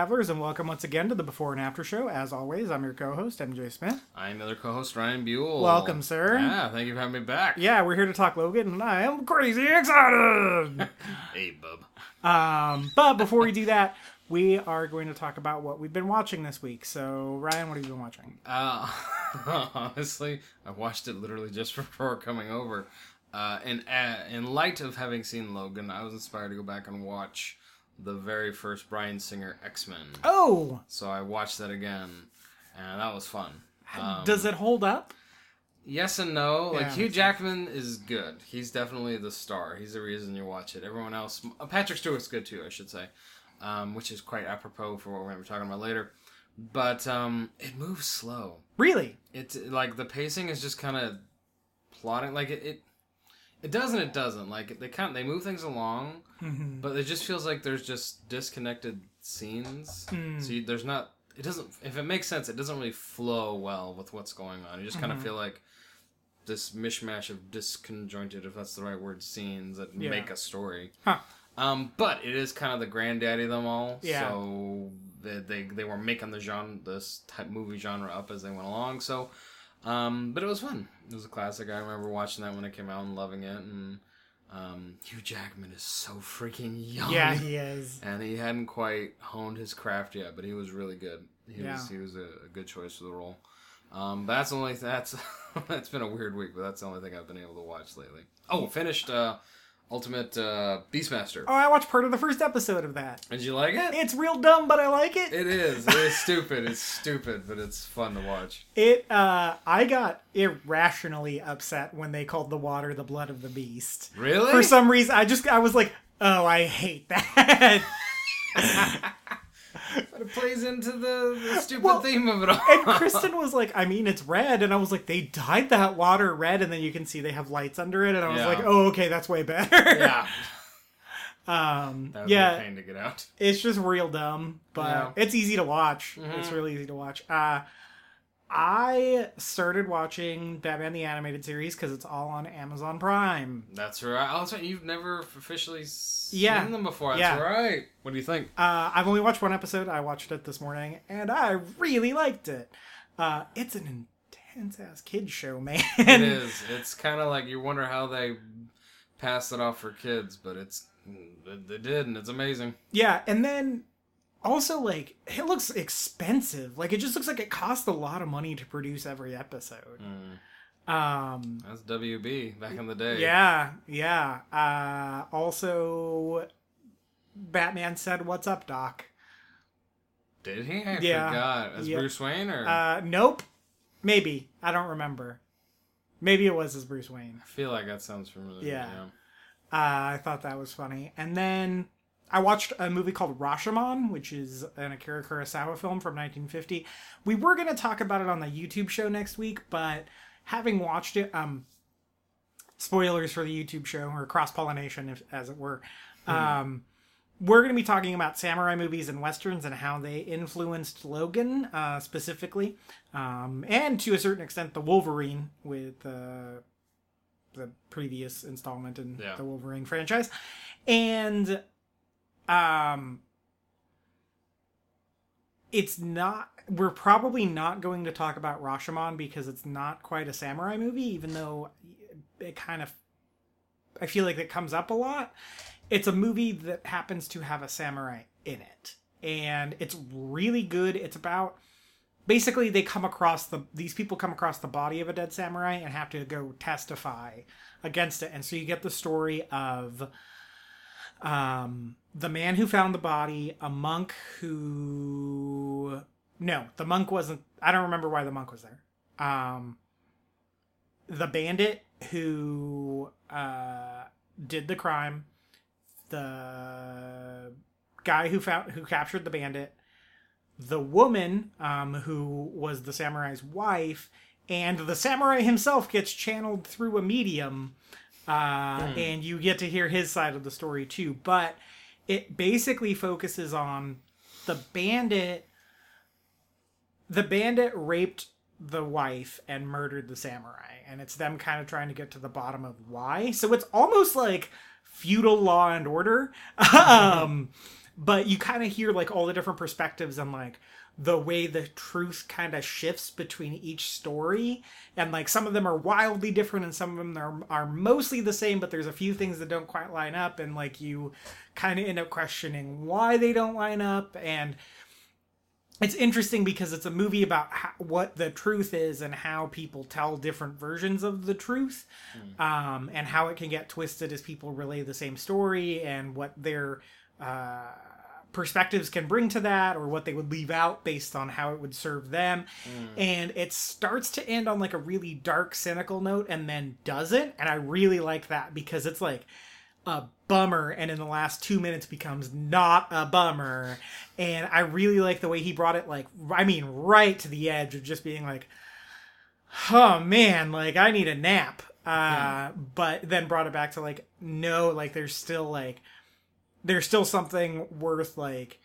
Travelers, and welcome once again to the Before and After Show. As always, I'm your co-host, MJ Smith. I'm other co-host Ryan Buell. Welcome, sir. Yeah, thank you for having me back. Yeah, we're here to talk Logan, and I am crazy excited. Hey, bub. um, but before we do that, we are going to talk about what we've been watching this week. So, Ryan, what have you been watching? Uh, honestly, I watched it literally just before coming over. Uh, and uh, in light of having seen Logan, I was inspired to go back and watch the very first Bryan Singer X-Men. Oh, So I watched that again, and that was fun. Um, does it hold up? Yes and no. Like Yeah. Hugh Jackman is good. He's definitely the star. He's the reason you watch it. Everyone else, uh, Patrick Stewart's good too, I should say, um, which is quite apropos for what we're going to be talking about later. But um, it moves slow. Really? It's like the pacing is just kind of plotting. Like it, it, it does not it doesn't. Like they kind, they move things along, but it just feels like there's just disconnected scenes. So you, there's not. It doesn't. If it makes sense, it doesn't really flow well with what's going on. You just kind of feel like this mishmash of disconjointed, if that's the right word, scenes that Yeah. make a story. Huh. Um, but it is kind of the granddaddy of them all. Yeah. So they, they they were making the genre, this type movie genre up as they went along. So, um, but it was fun. It was a classic. I remember watching that when it came out and loving it. And um, Hugh Jackman is so freaking young. Yeah, he is. And he hadn't quite honed his craft yet, but he was really good. He Yeah. was he was a, a good choice for the role. Um, that's the only that's that's been a weird week, but that's the only thing I've been able to watch lately. Oh, finished uh, Ultimate uh, Beastmaster. Oh, I watched part of the first episode of that. Did you like it? It's real dumb, but I like it. It is. It is stupid. It's stupid, but it's fun to watch. It uh I got irrationally upset when they called the water the blood of the beast. Really? For some reason I just I was like, "Oh, I hate that." But it plays into the, the stupid Well, theme of it all. and Kristen was like, "I mean, it's red." And I was like, "They dyed that water red and then you can see they have lights under it." And I was Yeah. like, "Oh, okay, that's way better." yeah. Um That would be a yeah, pain to get out. it's just real dumb, but Yeah. Mm-hmm. it's easy to watch. It's really easy to watch. Uh I started watching Batman the Animated Series because it's all on Amazon Prime. That's right. Oh, right. You've never officially seen Yeah. them before. That's Yeah. right. What do you think? Uh, I've only watched one episode. I watched it this morning, and I really liked it. Uh, it's an intense ass kid show, man. It is. It's kind of like you wonder how they passed it off for kids, but it's they did, and it's amazing. Yeah, and then also like it looks expensive. Like it just looks like it cost a lot of money to produce every episode. Um, That's WB back in the day. yeah, yeah. Uh, also, Batman said, "What's up, Doc?" Did he? I Yeah. forgot. As Yeah. Bruce Wayne, or Uh, nope. Maybe I don't remember. Maybe it was as Bruce Wayne. I feel like that sounds familiar. Yeah. Uh, I thought that was funny. And then I watched a movie called Rashomon, which is an Akira Kurosawa film from 1950. We were going to talk about it on the YouTube show next week, but having watched it, um, spoilers for the YouTube show or cross pollination, if as it were. Um, we're going to be talking about samurai movies and westerns and how they influenced Logan uh, specifically, um, and to a certain extent, the Wolverine with uh, the previous installment in Yeah. the Wolverine franchise, and um, it's not. We're probably not going to talk about Rashomon because it's not quite a samurai movie, even though it kind of. I feel like it comes up a lot. It's a movie that happens to have a samurai in it, and it's really good. It's about basically they come across the these people come across the body of a dead samurai and have to go testify against it and so you get the story of um the man who found the body a monk who no the monk wasn't i don't remember why the monk was there. Um the bandit who uh, did the crime, the guy who found who captured the bandit, the woman um, who was the samurai's wife, and the samurai himself gets channeled through a medium, uh, and you get to hear his side of the story too. But it basically focuses on the bandit. The bandit raped the wife and murdered the samurai, and it's them kind of trying to get to the bottom of why. So it's almost like feudal law and order. um, but you kind of hear like all the different perspectives and like the way the truth kind of shifts between each story. And like some of them are wildly different and some of them are, are mostly the same but there's a few things that don't quite line up and like you kind of end up questioning why they don't line up. And it's interesting because it's a movie about how, what the truth is and how people tell different versions of the truth um, and how it can get twisted as people relay the same story and what their uh, perspectives can bring to that or what they would leave out based on how it would serve them. And it starts to end on like a really dark cynical note and then doesn't. And i really like that because it's like a bummer and in the last two minutes becomes not a bummer. And i really like the way he brought it like i mean right to the edge of just being like oh man like i need a nap. Uh but then brought it back to like no like there's still like there's still something worth like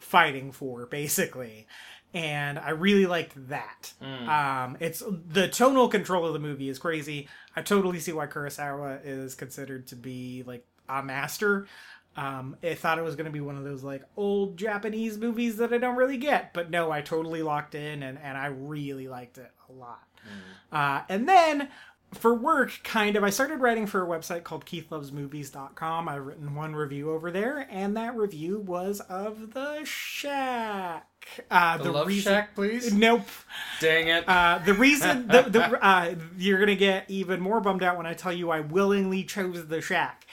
fighting for basically. And i really liked that. Um it's the tonal control of the movie is crazy. I totally see why kurosawa is considered to be like a master. Um i thought it was going to be one of those like old japanese movies that i don't really get but no i totally locked in and and i really liked it a lot. Uh and then for work, kind of, I started writing for a website called KeithLovesMovies.com. I've written one review over there, and that review was of The Shack. Uh, The, Love Shack, please. Nope. Dang it. Uh, the reason the, the uh, you're gonna get even more bummed out when I tell you I willingly chose The Shack.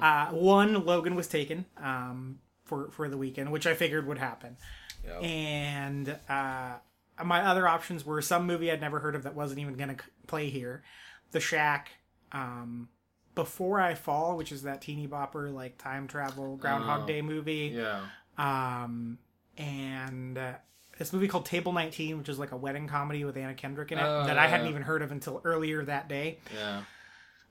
Uh, one, Logan was taken um, for for the weekend, which I figured would happen, Yep. and uh, my other options were some movie I'd never heard of that wasn't even gonna play here, The Shack. Um, before I Fall, which is that teeny bopper like time travel Groundhog Oh. Day movie yeah. um, and uh, this movie called Table 19, which is like a wedding comedy with Anna Kendrick in it Oh, that I hadn't even heard of until earlier that day. Yeah.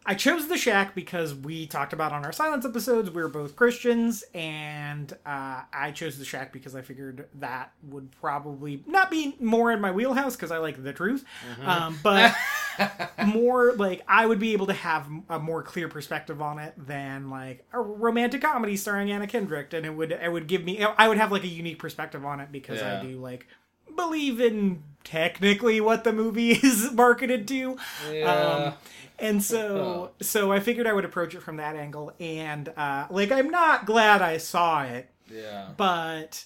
I chose The Shack because we talked about on our silence episodes we are both Christians, and uh, I chose The Shack because I figured that would probably not be more in my wheelhouse because I like the truth, um, but more like I would be able to have a more clear perspective on it than like a romantic comedy starring Anna Kendrick, and it would it would give me I would have like a unique perspective on it because Yeah. I do like believe in technically what the movie is marketed to. Yeah. Um, and so so I figured I would approach it from that angle and uh like I'm not glad I saw it, yeah. but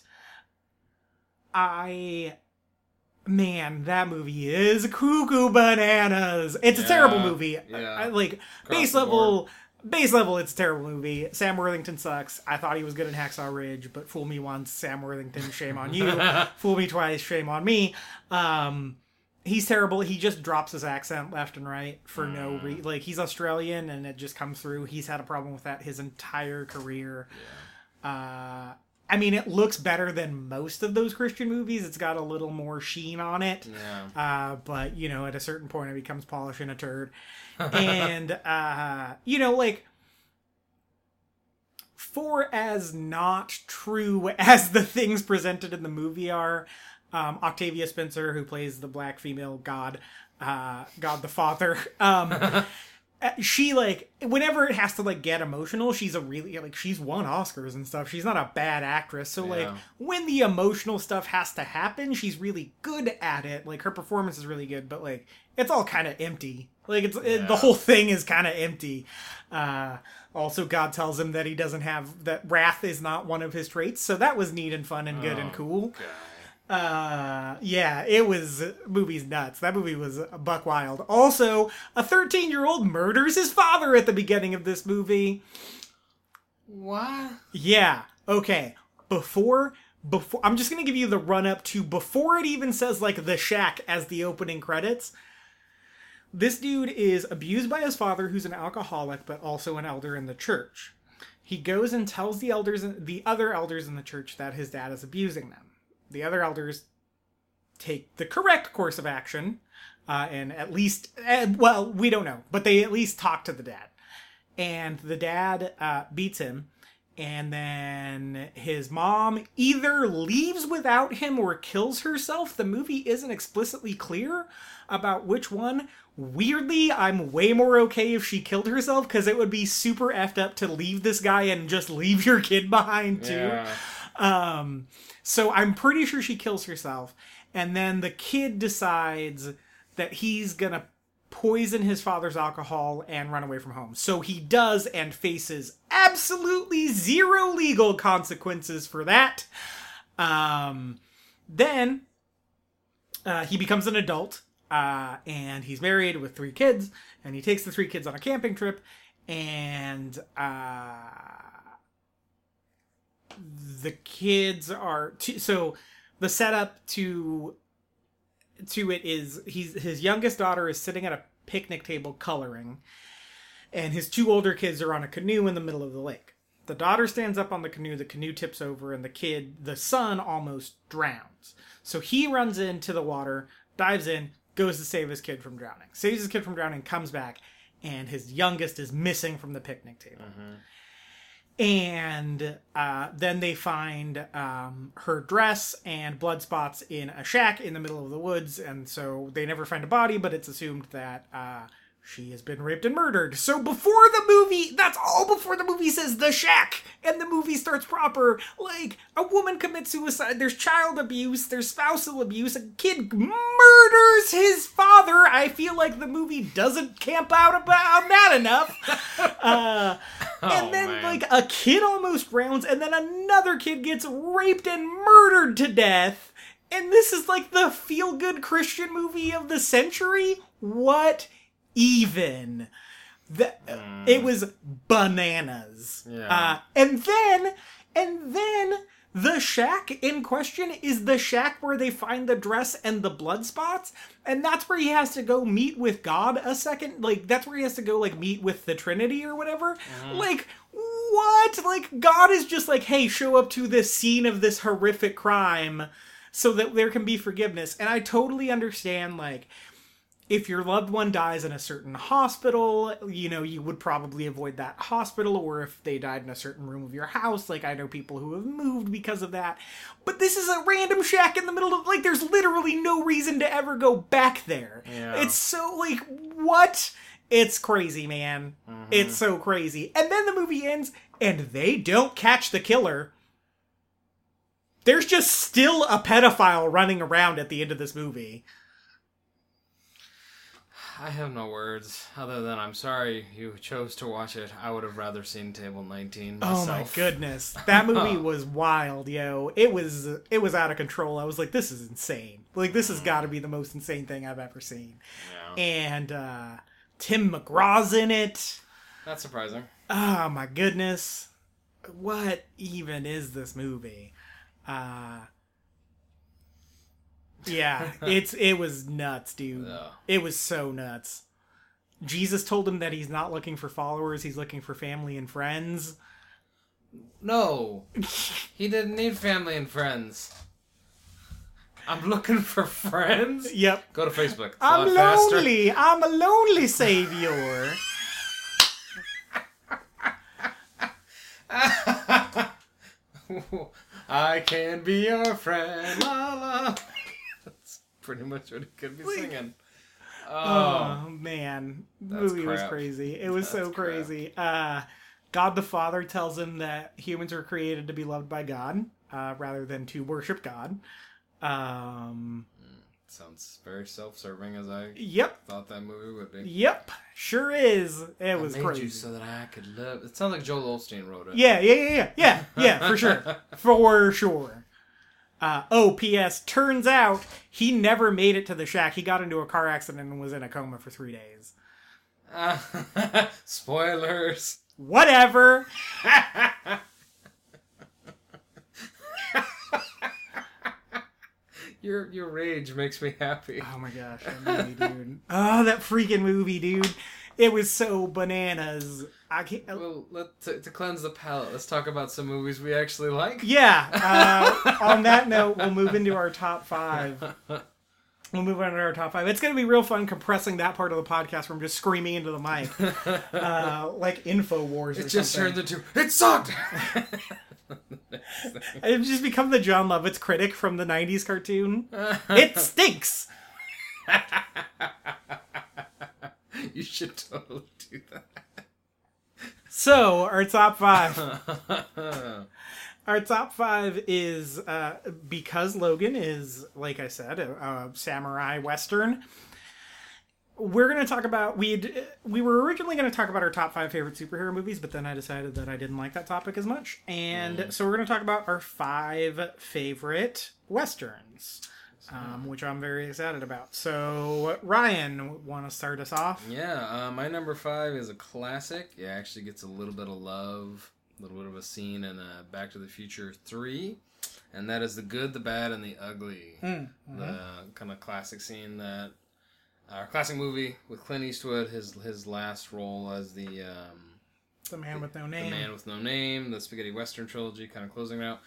I man, that movie is cuckoo bananas. It's a terrible movie. yeah. I, like Across base level base level it's a terrible movie. Sam Worthington sucks. I thought he was good in Hacksaw Ridge, but fool me once, Sam Worthington, shame on you. fool me twice, shame on me. Um he's terrible. He just drops his accent left and right for no Mm. reason. Like he's Australian and it just comes through. He's had a problem with that his entire career. Uh, I mean, it looks better than most of those Christian movies. It's got a little more sheen on it. Yeah. Uh, but you know, at a certain point, it becomes polishing a turd. and uh, you know, like for as not true as the things presented in the movie are, um, Octavia Spencer, who plays the black female god, uh, God the Father, um, uh, she like whenever it has to like get emotional, she's a really like she's won Oscars and stuff. She's not a bad actress, so like when the emotional stuff has to happen, she's really good at it. Like her performance is really good, but like it's all kind of empty. Like it's it, the whole thing is kind of empty. Uh, also, God tells him that he doesn't have that wrath is not one of his traits, so that was neat and fun and good and Oh, cool. God. Uh, yeah, it was movie's nuts. That movie was buck wild. Also, a 13 year old murders his father at the beginning of this movie. What? Yeah. Okay. Before before I'm just going to give you the run up to before it even says like the shack as the opening credits. This dude is abused by his father, who's an alcoholic, but also an elder in the church. He goes and tells the elders, the other elders in the church, that his dad is abusing them. The other elders take the correct course of action, uh, and at least, uh, well, we don't know, but they at least talk to the dad. And the dad uh, beats him, and then his mom either leaves without him or kills herself. The movie isn't explicitly clear about which one. Weirdly, I'm way more okay if she killed herself because it would be super effed up to leave this guy and just leave your kid behind too. Yeah. Um, so I'm pretty sure she kills herself, and then the kid decides that he's gonna poison his father's alcohol and run away from home. So he does and faces absolutely zero legal consequences for that. Um, then uh, he becomes an adult uh, and he's married with three kids and he takes the three kids on a camping trip and uh, the kids are so the setup to to it is he's his youngest daughter is sitting at a picnic table coloring and his two older kids are on a canoe in the middle of the lake. The daughter stands up on the canoe the canoe tips over and the kid the son almost drowns. So he runs into the water dives in goes to save his kid from drowning. Saves his kid from drowning comes back and his youngest is missing from the picnic table mm-hmm. And uh, then they find um, her dress and blood spots in a shack in the middle of the woods. And so they never find a body but it's assumed that uh, she has been raped and murdered. So before the movie that's all before the movie says the shack. And the movie starts proper. Like a woman commits suicide. There's child abuse. There's spousal abuse. A kid murders his father. I feel like the movie doesn't camp out about that enough. Uh, and Oh, then man. like a kid almost drowns and then another kid gets raped and murdered to death. And this is like the feel good christian movie of the century? What even? The, it was bananas. Yeah. uh, and then and then the shack in question is the shack where they find the dress and the blood spots and that's where he has to go meet with god a second like that's where he has to go like meet with the trinity or whatever. Mm-hmm. Like what? Like god is just like hey show up to this scene of this horrific crime so that there can be forgiveness. And i totally understand like if your loved one dies in a certain hospital, you know, you would probably avoid that hospital, or if they died in a certain room of your house, like I know people who have moved because of that. But this is a random shack in the middle of, like, there's literally no reason to ever go back there. Yeah. It's so, like, what? It's crazy, man. Mm-hmm. It's so crazy. And then the movie ends, and they don't catch the killer. There's just still a pedophile running around at the end of this movie. I have no words other than I'm sorry you chose to watch it. I would have rather seen Table 19 Oh my goodness. That movie was wild, yo. It was it was out of control. I was like this is insane. Like this has got to be the most insane thing I've ever seen. Yeah. And uh Tim McGraw's in it. That's surprising. Oh my goodness. What even is this movie? Uh Yeah, it's it was nuts, dude. Yeah. It was so nuts. Jesus told him that he's not looking for followers, he's looking for family and friends. No, he didn't need family and friends. I'm looking for friends. Yep. Go to Facebook. It's I'm lot faster. lonely. I'm a lonely savior. I can be your friend. La la. Pretty much what he could be singing. Oh, Oh man, movie was crazy. It was so That's crap. crazy. Uh, God the Father tells him that humans are created to be loved by God uh, rather than to worship God. Um, sounds very self-serving as I yep, thought that movie would be. yep, sure is. It was made crazy. you so that I could live. It sounds like Joel Osteen wrote it. Yeah, yeah, yeah, yeah, yeah, yeah, for sure, for sure. Uh, oh, P.S. Turns out he never made it to the shack. He got into a car accident and was in a coma for three days. Spoilers. Whatever. Your your rage makes me happy. Oh my gosh, that movie, dude. Oh, that freaking movie, dude. It was so bananas. I can't. Well, let to, to cleanse the palate. Let's talk about some movies we actually like. Yeah. Uh, on that note, we'll move into our top five. We'll move on to our top five. It's going to be real fun compressing that part of the podcast from just screaming into the mic, uh, like Infowars. Or It just something. turned into it sucked. I've just become the Jon Lovitz critic from the '90s cartoon. it stinks. you should totally do So our top five. Our top five is uh, because Logan is, like I said, a, a samurai western. We're going to talk about we we were originally going to talk about our top five favorite superhero movies, but then I decided that I didn't like that topic as much, and so we're going to talk about our five favorite westerns, um, which I'm very excited about. So Ryan, want to start us off? yeah, uh, my number five is a classic. It actually gets a little bit of love, a little bit of a scene in uh, Back to the Future Three, and that is the good, the bad, and the ugly. The kind of classic scene that our classic movie with Clint Eastwood, his his last role as the um, The Man with No Name. The Man with No Name, the Spaghetti Western trilogy, kind of closing it out.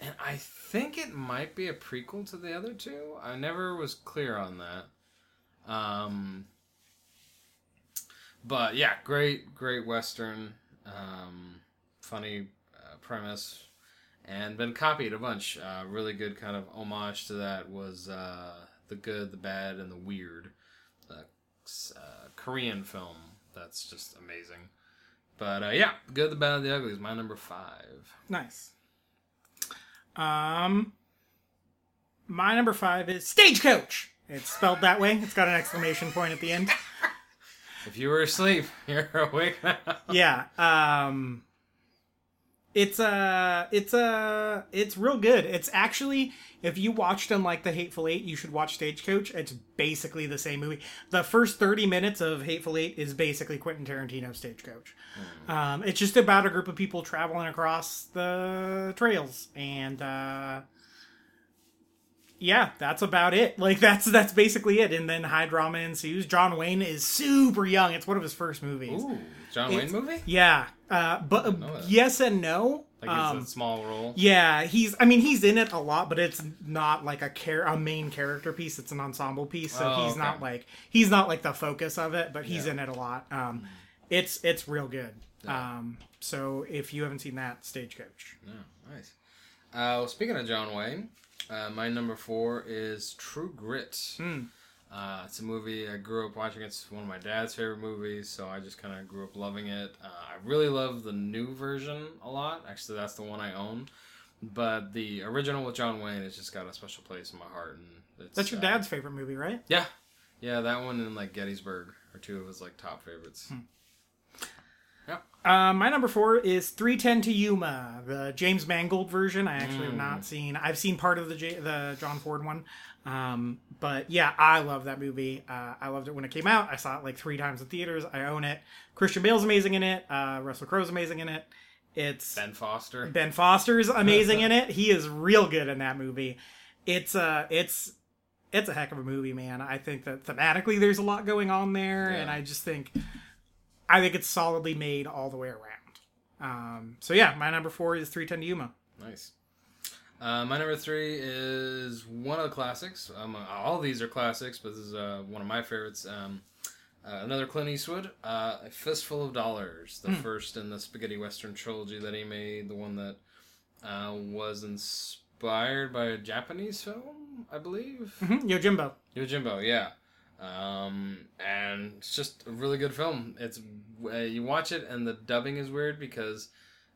And I think it might be a prequel to the other two. I never was clear on that. Um, but yeah, great, great Western. Um, funny uh, premise. And been copied a bunch. Uh, really good kind of homage to that was uh, The Good, the Bad, and the Weird. The uh, Korean film that's just amazing. But uh, yeah, Good, the Bad, and the Ugly is my number five. Nice. Um, my number five is Stagecoach. It's spelled that way. It's got an exclamation point at the end. If you were asleep, you're awake now. Yeah. Um, it's uh it's uh it's real good. It's actually if you watched them like the Hateful Eight, you should watch Stagecoach. It's basically the same movie. The first thirty minutes of Hateful Eight is basically Quentin Tarantino's Stagecoach. Um, it's just about a group of people traveling across the trails, and uh, yeah, that's about it. Like that's that's basically it. And then high drama ensues. John Wayne is super young. It's one of his first movies. Ooh, John Wayne It's- movie? Yeah, uh, but yes and no. Like Um, it's a small role. yeah, he's. I mean, he's in it a lot, but it's not like a care a main character piece. It's an ensemble piece, so Oh, he's okay. not like he's not like the focus of it, but he's Yeah. in it a lot. Um, it's it's real good. Um, so if you haven't seen that, Stagecoach. Yeah, nice. Uh, well, speaking of John Wayne, uh, my number four is True Grit. Hmm. Uh, it's a movie I grew up watching. It's one of my dad's favorite movies, so I just kind of grew up loving it. Uh, I really love the new version a lot. Actually, that's the one I own. But the original with John Wayne has just got a special place in my heart. And it's, That's your uh, dad's favorite movie, right? Yeah, yeah, that one and like Gettysburg are two of his like top favorites. Hmm. Uh, my number four is 310 to Yuma, the James Mangold version. I actually have Mm. not seen. I've seen part of the J- the John Ford one, um, but yeah, I love that movie. Uh, I loved it when it came out. I saw it like three times in theaters. I own it. Christian Bale's amazing in it. Uh, Russell Crowe's amazing in it. It's Ben Foster. Ben Foster's amazing in it. He is real good in that movie. It's uh it's it's a heck of a movie, man. I think that thematically there's a lot going on there, Yeah. and I just think I think it's solidly made all the way around. Um, so yeah, my number four is 310 to Yuma. Nice. Uh, my number three is one of the classics. Um, all these are classics, but this is uh, one of my favorites. Um, uh, another Clint Eastwood, uh, A Fistful of Dollars, the first in the spaghetti western trilogy that he made, the one that uh, was inspired by a Japanese film, I believe. Mhm, Yojimbo. Yojimbo, yeah. Um, and it's just a really good film. It's uh, you watch it and the dubbing is weird because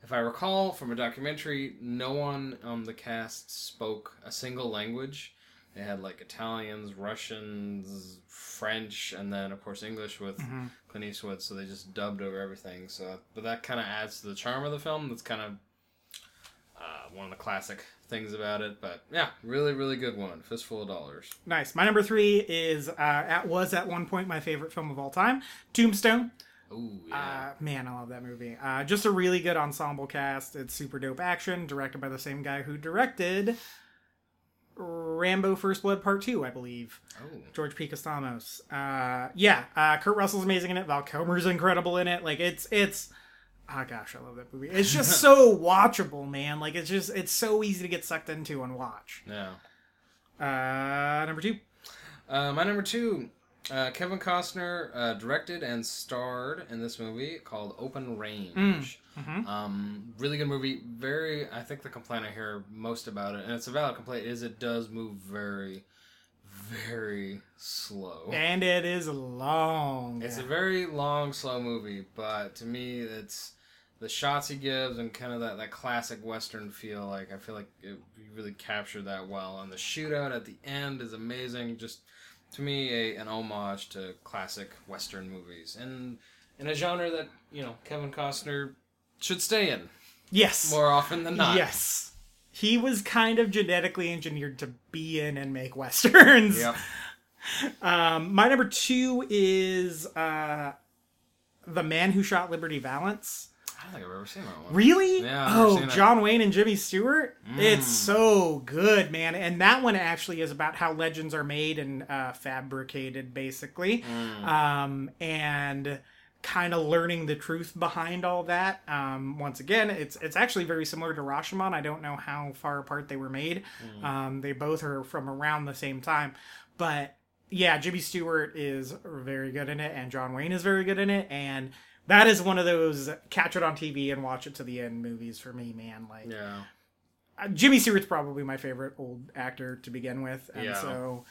if I recall from a documentary, no one on the cast spoke a single language. They had like Italians, Russians, French, and then of course English with Mhm. Clint Eastwood. So they just dubbed over everything. So, but that kind of adds to the charm of the film. That's kind of uh, one of the classic things about it. But yeah, really, really good one. Fistful of Dollars. Nice. My number three is uh, at was at one point my favorite film of all time, Tombstone. Ooh, yeah. Uh, man, I love that movie. Uh, just a really good ensemble cast. It's super dope action, directed by the same guy who directed Rambo First Blood Part 2, I believe. Oh. George P. Cosmatos. Uh, yeah, uh, Kurt Russell's amazing in it. Val Kilmer's incredible in it. Like it's it's oh gosh, I love that movie. It's just so watchable, man. Like it's just it's so easy to get sucked into and watch. Yeah. Uh, number two. Uh, my number two, uh, Kevin Costner uh, directed and starred in this movie called Open Range. Um, really good movie. Very, I think the complaint I hear most about it, and it's a valid complaint, is it does move very, very slow. And it is long. It's a very long, slow movie, but to me, it's the shots he gives and kind of that, that classic Western feel. Like I feel like it, you really captured that well, and the shootout at the end is amazing. Just to me, a, an homage to classic Western movies, and in a genre that you know Kevin Costner should stay in yes. more often than not. Yes. He was kind of genetically engineered to be in and make westerns. Yep. Um, my number two is uh, The Man Who Shot Liberty Valance. I don't think I've ever seen that one. Really? Yeah, oh. Mm. John Wayne and Jimmy Stewart. It's so good, man. And that one actually is about how legends are made and uh, fabricated, basically, Mm. um, and kind of learning the truth behind all that. Um, once again, it's it's actually very similar to Rashomon. I don't know how far apart they were made. Mm. Um, they both are from around the same time, but yeah, Jimmy Stewart is very good in it, and John Wayne is very good in it, and that is one of those catch it on TV and watch it to the end movies for me, man. Like Yeah. uh, Jimmy Stewart's probably my favorite old actor to begin with, and Yeah. so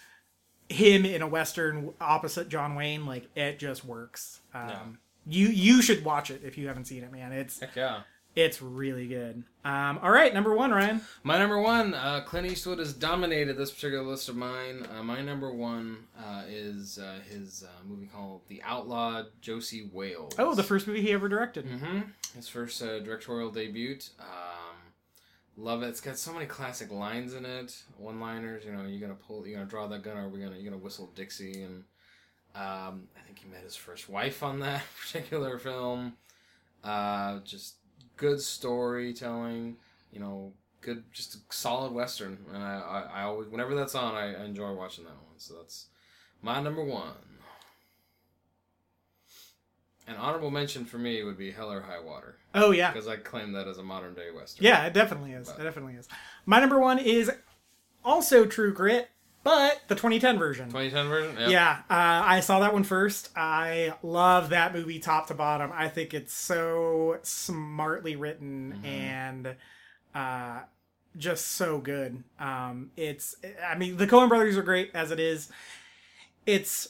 him in a western opposite John Wayne, like it just works. Um, Yeah. You you should watch it if you haven't seen it, man. It's Heck yeah. It's really good. Um, all right, number one, Ryan. My number one, uh, Clint Eastwood has dominated this particular list of mine. Uh, my number one uh, is uh, his uh, movie called The Outlaw Josey Wales. Oh, the first movie he ever directed. hmm His first uh, directorial debut. Um, love it. It's got so many classic lines in it, one-liners. You know, you're gonna pull, you're gonna draw that gun, or we're gonna, you're gonna whistle Dixie, and um, I think he met his first wife on that particular film. Uh, just good storytelling. You know, good, just a solid western, and I, I, I always, whenever that's on, I, I enjoy watching that one. So that's my number one. An honorable mention for me would be Hell or High Water Oh yeah, because I claim that as a modern day western. yeah, it definitely is. It definitely is. My number one is also True Grit, but the 2010 version. 2010 version. Yep. Yeah, uh, I saw that one first. I love that movie top to bottom. I think it's so smartly written and uh, just so good. Um, it's, I mean, the Coen Brothers are great as it is. It's,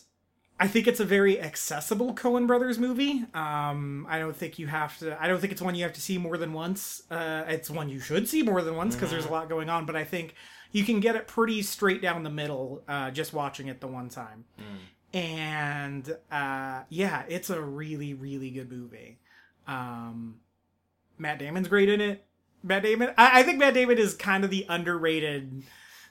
I think it's a very accessible Coen Brothers movie. Um, I don't think you have to. I don't think it's one you have to see more than once. Uh, it's one you should see more than once because there's a lot going on. But I think you can get it pretty straight down the middle uh, just watching it the one time. And uh, yeah, it's a really really good movie. Um, Matt Damon's great in it. Matt Damon, I, I think Matt Damon is kind of the underrated,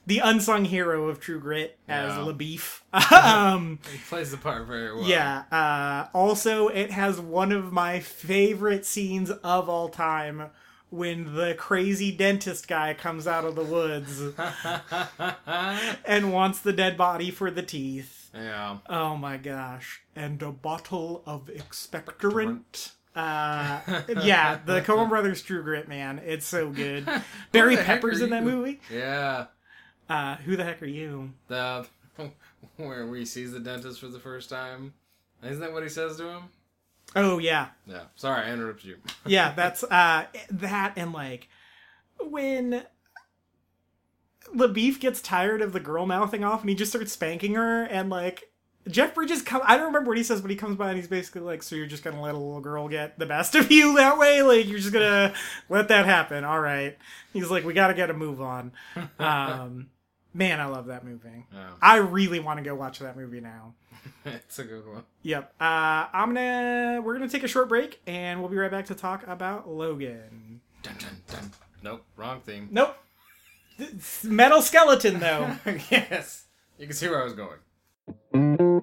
the unsung hero of True Grit as Yeah. LaBoeuf. um, He plays the part very well. yeah. Uh, also, it has one of my favorite scenes of all time when the crazy dentist guy comes out of the woods and wants the dead body for the teeth. yeah. Oh my gosh. And a bottle of expectorant. Uh, yeah, the Coen Brothers True Grit, man. It's so good. Barry Pepper's in that you? movie. Yeah. Uh, who the heck are you? The where he sees the dentist for the first time. Isn't that what he says to him? Oh, yeah. Yeah. Sorry, I interrupted you. yeah, that's uh that and like when LaBoeuf gets tired of the girl mouthing off and he just starts spanking her and like Jeff Bridges come I don't remember what he says, but he comes by and he's basically like, So you're just gonna let a little girl get the best of you that way? Like you're just gonna let that happen. All right. He's like, We gotta get a move on. Um Man, I love that movie. Yeah. I really want to go watch that movie now. it's a good one. Yep. Uh, I'm gonna we're gonna take a short break and we'll be right back to talk about Logan. Dun, dun, dun. Nope, wrong theme. Nope. It's Metal skeleton though. yes. You can see where I was going.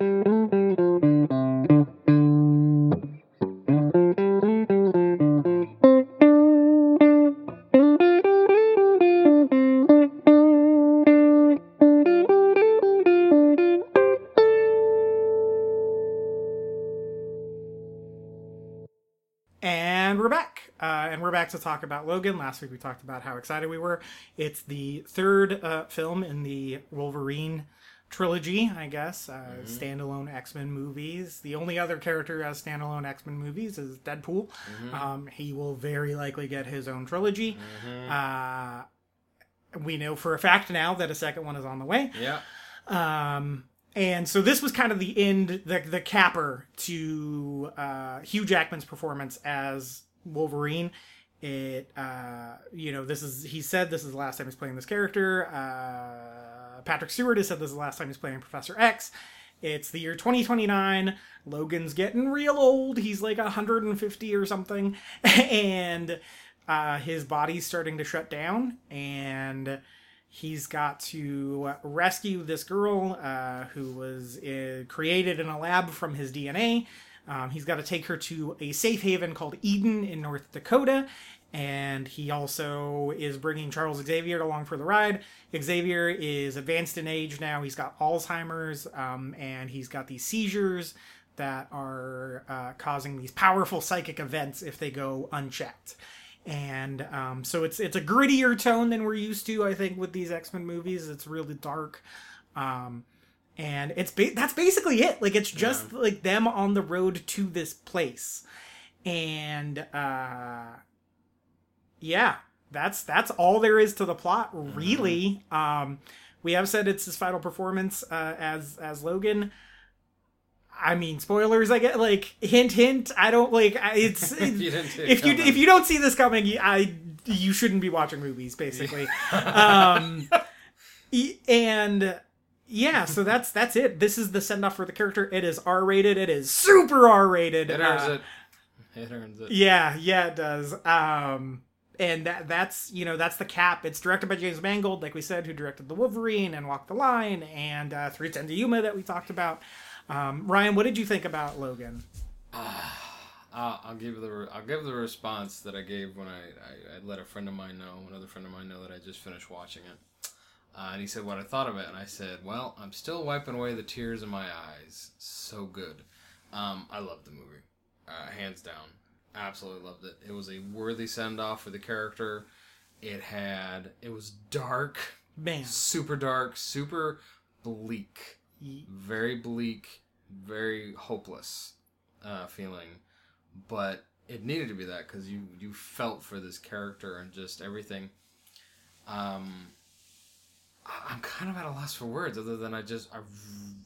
Back to talk about Logan. Last week we talked about how excited we were. It's the third uh, film in the Wolverine trilogy, I guess. Uh, Standalone X Men movies. The only other character as standalone X Men movies is Deadpool. Um, he will very likely get his own trilogy. Uh, we know for a fact now that a second one is on the way. Yeah. Um, and so this was kind of the end, the the capper to uh, Hugh Jackman's performance as Wolverine. It, uh, you know, this is he said this is the last time he's playing this character. Uh, Patrick Stewart has said this is the last time he's playing Professor X. It's the year 2029. Logan's getting real old. He's like 150 or something, and uh, his body's starting to shut down, and he's got to rescue this girl uh, who was uh, created in a lab from his DNA. Um, he's got to take her to a safe haven called Eden in North Dakota. And he also is bringing Charles Xavier along for the ride. Xavier is advanced in age now. He's got Alzheimer's um, and he's got these seizures that are uh, causing these powerful psychic events if they go unchecked and um, so it's it's a grittier tone than we're used to. I think with these X Men movies, it's really dark, um, and it's ba- that's basically it. Like it's just like them on the road to this place, and uh, yeah, that's that's all there is to the plot, really. Um, we have said it's his final performance uh, as as Logan. I mean, spoilers. I get like hint, hint. I don't like. I- It's If you didn't see it if you if you don't see this coming, you- I you shouldn't be watching movies, basically. um, e- and yeah, so that's that's it. This is the send off for the character. It is R rated. It is super R rated. It earns it. It earns it. Yeah, yeah, it does. Um, and that that's you know that's the cap. It's directed by James Mangold, like we said, who directed The Wolverine and Walk the Line and uh, Three Ten to Yuma that we talked about. Um, Ryan, what did you think about Logan? Uh, I'll give the re- I'll give the response that I gave when I, I, I let a friend of mine know, another friend of mine know that I just finished watching it. Uh, and he said what I thought of it, and I said, "Well, I'm still wiping away the tears in my eyes. So good. Um, I loved the movie, uh, hands down. Absolutely loved it. It was a worthy send off for the character. It had it was dark, Man, super dark, super bleak, very bleak, very hopeless uh, feeling. But it needed to be that because you you felt for this character and just everything. Um, I'm kind of at a loss for words, other than I just I,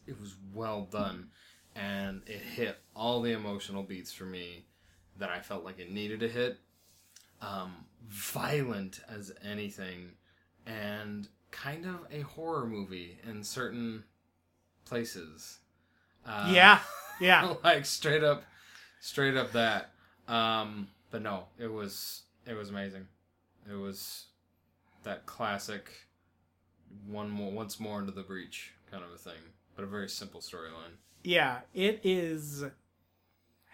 it was well done, and it hit all the emotional beats for me that I felt like it needed to hit. Um, violent as anything, and kind of a horror movie in certain places. Uh, yeah, yeah, like straight up, straight up that. Um, but no, it was it was amazing. It was that classic one more once more into the breach kind of a thing, but a very simple storyline. yeah. It is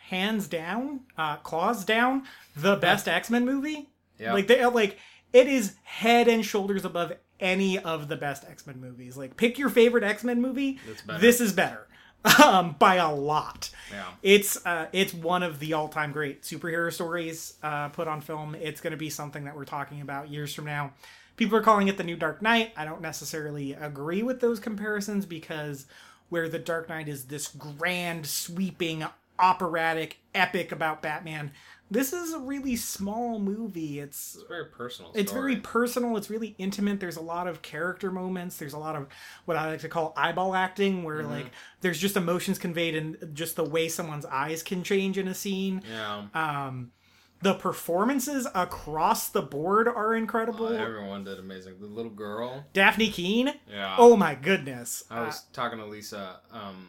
hands down, uh, claws down, the best X Men movie. Yeah, Like they like it is head and shoulders above any of the best X Men movies. Like pick your favorite X Men movie. This is better. Um, by a lot. yeah, It's uh, it's one of the all time great superhero stories uh, put on film. It's going to be something that we're talking about years from now. People are calling it the new Dark Knight. I don't necessarily agree with those comparisons because where the Dark Knight is this grand, sweeping, operatic, epic about Batman, this is a really small movie. It's it's very personal. it's story. very personal. It's really intimate. There's a lot of character moments. There's a lot of what I like to call eyeball acting, where Mm-hmm. like there's just emotions conveyed in just the way someone's eyes can change in a scene. yeah. Um, the performances across the board are incredible. Uh, everyone did amazing. The little girl. Dafne Keen. Yeah. Oh my goodness. I was Uh, talking to Lisa. Um,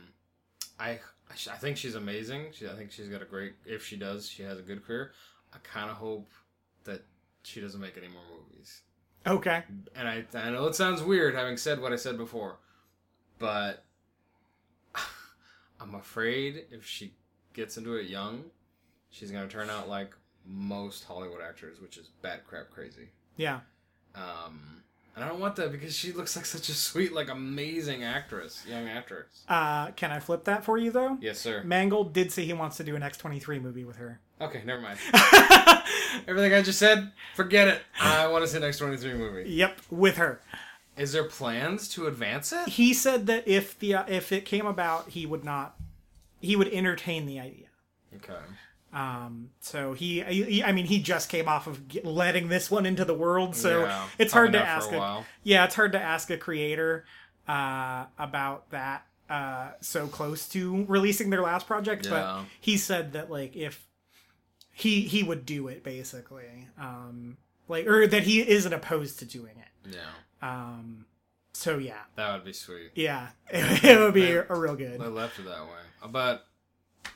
I I I think she's amazing. She, I think she's got a great. If she does, she has a good career. I kind of hope that she doesn't make any more movies. okay. And I I know it sounds weird having said what I said before, but I'm afraid if she gets into it young, she's gonna turn out like most Hollywood actors, which is bat crap crazy. Yeah. Um, and I don't want that because she looks like such a sweet, like amazing actress, young actress. Uh, can I flip that for you though? Yes, sir. Mangold did say he wants to do an X23 movie with her. Okay, never mind. Everything I just said, forget it. I want to see the next 23 movie. Yep, with her. Is there plans to advance it? He said that if the uh, if it came about, he would not. He would entertain the idea. Okay. Um, so he, he, I mean, he just came off of letting this one into the world, so Yeah, it's hard to ask. a A, yeah, it's hard to ask a creator uh, about that uh, so close to releasing their last project. Yeah. But he said that like if he he would do it basically, um, like or that he isn't opposed to doing it. Yeah. Um, so yeah, That would be sweet. yeah, it, would be a real good. They left it that way. But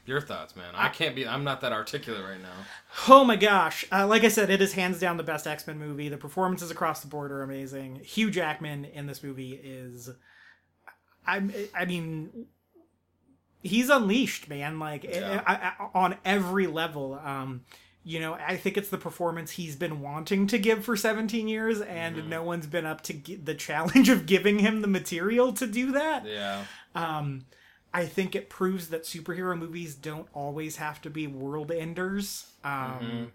your thoughts, man. I can't be. I'm not that articulate right now. Oh my gosh! Uh, like I said, it is hands down the best X Men movie. The performances across the board are amazing. Hugh Jackman in this movie is, I, I mean, he's unleashed, man. Like Yeah. I, I, on every level. Um, you know, I think it's the performance he's been wanting to give for 17 years, and no one's been up to the challenge of giving him the material to do that. Yeah. Um, I think it proves that superhero movies don't always have to be world enders. Um, Mhm.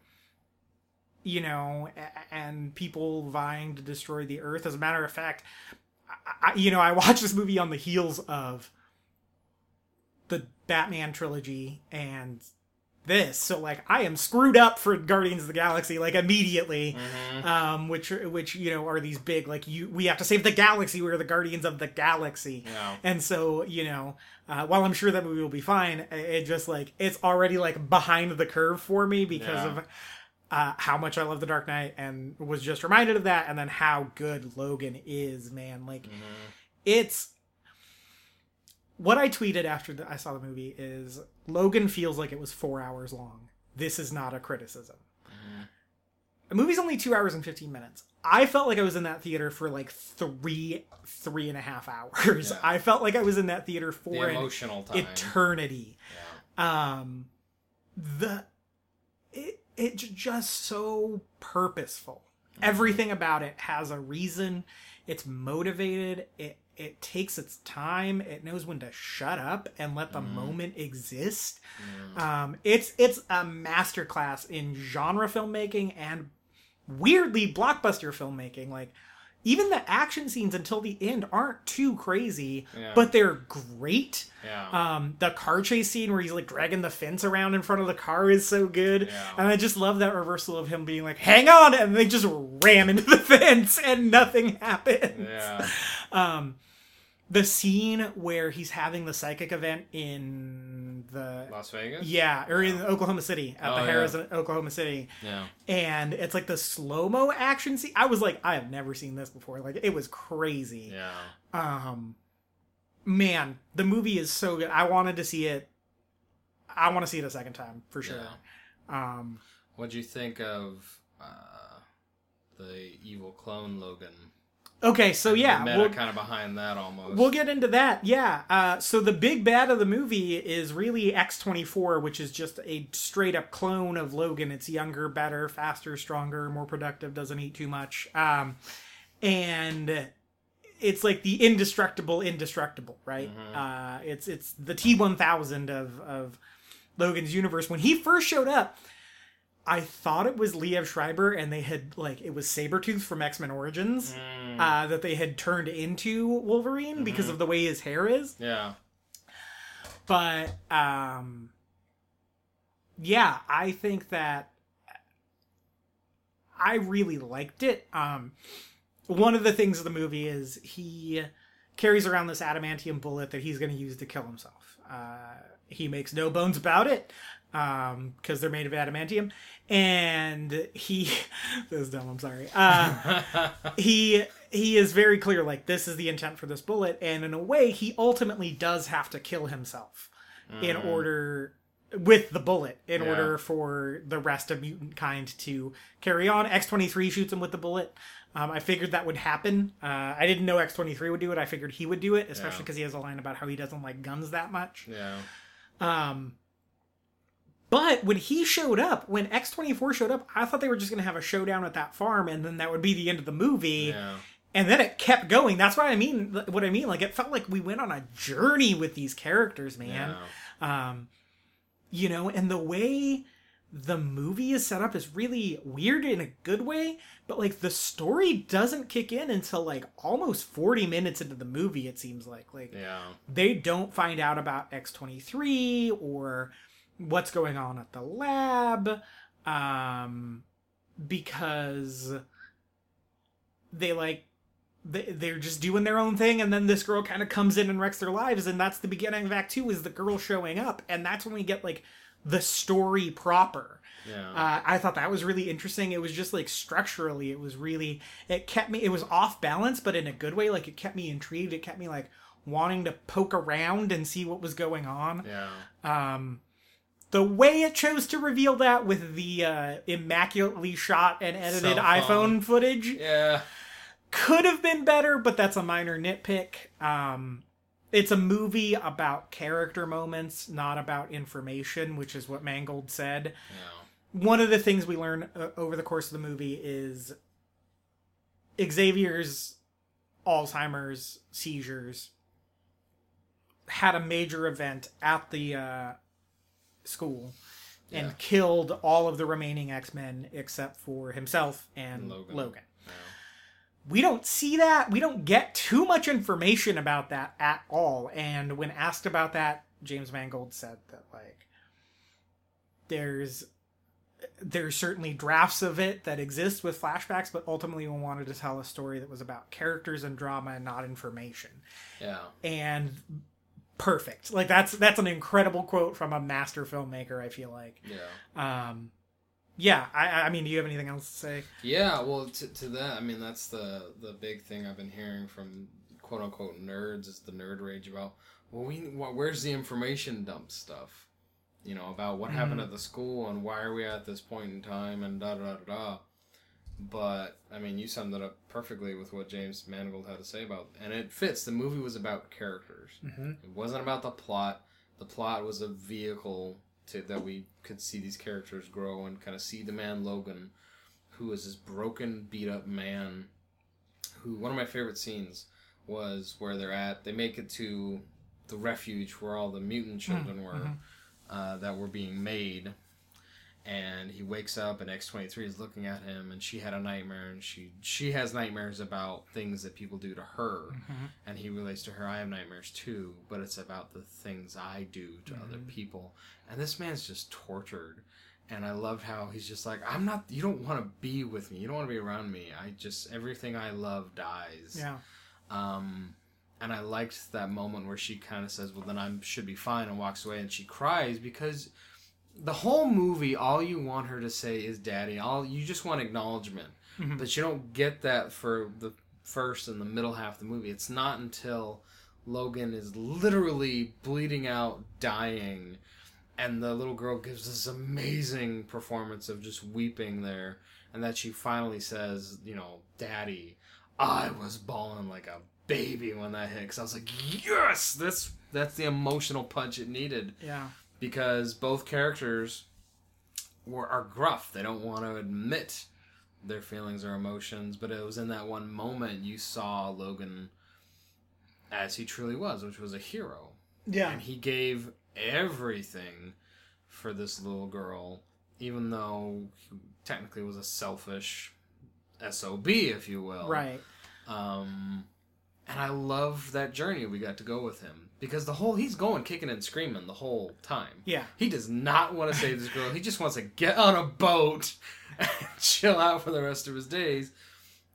You know, and people vying to destroy the Earth. As a matter of fact, I, you know, I watched this movie on the heels of the Batman trilogy and this, so like I am screwed up for Guardians of the Galaxy like immediately um, which which you know are these big like you we have to save the galaxy. We're the guardians of the galaxy, Yeah. and so you know uh, while I'm sure that movie will be fine, it- just like it's already like behind the curve for me because Yeah. of uh, how much I love the Dark Knight and was just reminded of that, and then how good Logan is, man. Like it's what I tweeted after the, I saw the movie is Logan feels like it was four hours long. This is not a criticism. The movie's only two hours and 15 minutes. I felt like I was in that theater for like three, three and a half hours. Yeah. I felt like I was in that theater The for an emotional time. eternity. yeah. Um, the it it's just so purposeful. Everything about it has a reason. It's motivated. It it takes its time. It knows when to shut up and let the moment exist. Um, it's it's a masterclass in genre filmmaking and weirdly blockbuster filmmaking. Like even the action scenes until the end aren't too crazy, Yeah. but they're great. Yeah. Um, the car chase scene where he's like dragging the fence around in front of the car is so good, Yeah. and I just love that reversal of him being like, "Hang on," and they just ram into the fence and nothing happens. yeah. Um, the scene where he's having the psychic event in the Las Vegas. yeah, or in Oklahoma City at Oh, the yeah. Harris in Oklahoma City, Yeah. and it's like the slow mo action scene. I was like, I have never seen this before. Like it was crazy Yeah. um man the movie is so good i wanted to see it i want to see it a second time for sure um what do you think of uh, the evil clone Logan? Okay so yeah we'll, kind of behind that almost. we'll get into that. Yeah uh so the big bad of the movie is really x24 which is just a straight up clone of logan. It's younger better faster stronger more productive doesn't eat too much. Um and it's like the indestructible indestructible right? Uh it's it's the t1000 of of logan's universe. When he first showed up i thought it was liev schreiber and they had like it was sabretooth from x-men origins. Mm, uh that they had turned into wolverine because of the way his hair is. Yeah. but um yeah i think that i really liked it. Um one of the things of the movie is he carries around this adamantium bullet that he's going to use to kill himself. Uh he makes no bones about it um because they're made of adamantium. And he this is dumb i'm sorry. Uh he he is very clear like this is the intent for this bullet and in a way he ultimately does have to kill himself in order with the bullet in Yeah. order for the rest of mutant kind to carry on x23 shoots him with the bullet um, i figured that would happen uh, i didn't know x23 would do it i figured he would do it especially Yeah. because he has a line about how he doesn't like guns that much yeah. um, but when he showed up, when X24 showed up, I thought they were just going to have a showdown at that farm and then that would be the end of the movie. Yeah. And then it kept going. That's what I mean. What I mean, like it felt like we went on a journey with these characters, man. Yeah. Um, you know, and the way the movie is set up is really weird in a good way, but like the story doesn't kick in until like almost 40 minutes into the movie it seems like. Like Yeah. they don't find out about X23 or what's going on at the lab um because they like they, they're just doing their own thing and then this girl kind of comes in and wrecks their lives and that's the beginning of act 2 is the girl showing up and that's when we get like the story proper Yeah. uh, I thought that was really interesting. It was just like structurally, it was really it kept me. It was off balance, but in a good way. Like it kept me intrigued. It kept me like wanting to poke around and see what was going on. yeah. Um, the way it chose to reveal that with the uh, immaculately shot and edited iPhone footage Yeah. Could have been better, but that's a minor nitpick. Um, it's a movie about character moments, not about information, which is what Mangold said Yeah. one of the things we learn uh, over the course of the movie is Xavier's Alzheimer's seizures had a major event at the uh, school and Yeah. killed all of the remaining X-Men except for himself and Logan. Logan. We don't see that. We don't get too much information about that at all. And when asked about that, James Mangold said that like there's there's certainly drafts of it that exist with flashbacks, but ultimately we wanted to tell a story that was about characters and drama and not information. Yeah. And perfect. Like that's that's an incredible quote from a master filmmaker, I feel like. Yeah. Um yeah, I I mean, do you have anything else to say? Yeah, well, to, to that, I mean, that's the the big thing I've been hearing from quote unquote nerds is the nerd rage about. Well, we wh- where's the information dump stuff? You know about what happened at the school and why are we at this point in time and da da da da. But I mean, you summed it up perfectly with what James Mangold had to say about, and it fits. The movie was about characters. Mhm. It wasn't about the plot. The plot was a vehicle to that we could see these characters grow and kind of see the man Logan, who is this broken, beat up man. Who one of my favorite scenes was where they're at. They make it to the refuge where all the mutant children were uh, that were being made. And he wakes up, and X twenty three is looking at him, and she had a nightmare, and she she has nightmares about things that people do to her, and he relates to her. I have nightmares too, but it's about the things I do to other people, and this man's just tortured. And I loved how he's just like, I'm not. You don't want to be with me. You don't want to be around me. I just everything I love dies. Yeah. Um, and I liked that moment where she kind of says, "Well, then I should be fine," and walks away, and she cries because the whole movie, all you want her to say is "Daddy." All you just want acknowledgement, mm-hmm. but you don't get that for the first and the middle half of the movie. It's not until Logan is literally bleeding out, dying, and the little girl gives this amazing performance of just weeping there, and that she finally says, "You know, Daddy." I was bawling like a baby when that hit because I was like, yes, that's that's the emotional punch it needed Yeah. Because both characters were are gruff. They don't want to admit their feelings or emotions, but it was in that one moment you saw Logan as he truly was, which was a hero, Yeah. and he gave everything for this little girl, even though he technically was a selfish sob, if you will. Right. Um, and I love that journey we got to go with him because the whole he's going kicking and screaming the whole time. Yeah. He does not want to save this girl. He just wants to get on a boat and chill out for the rest of his days,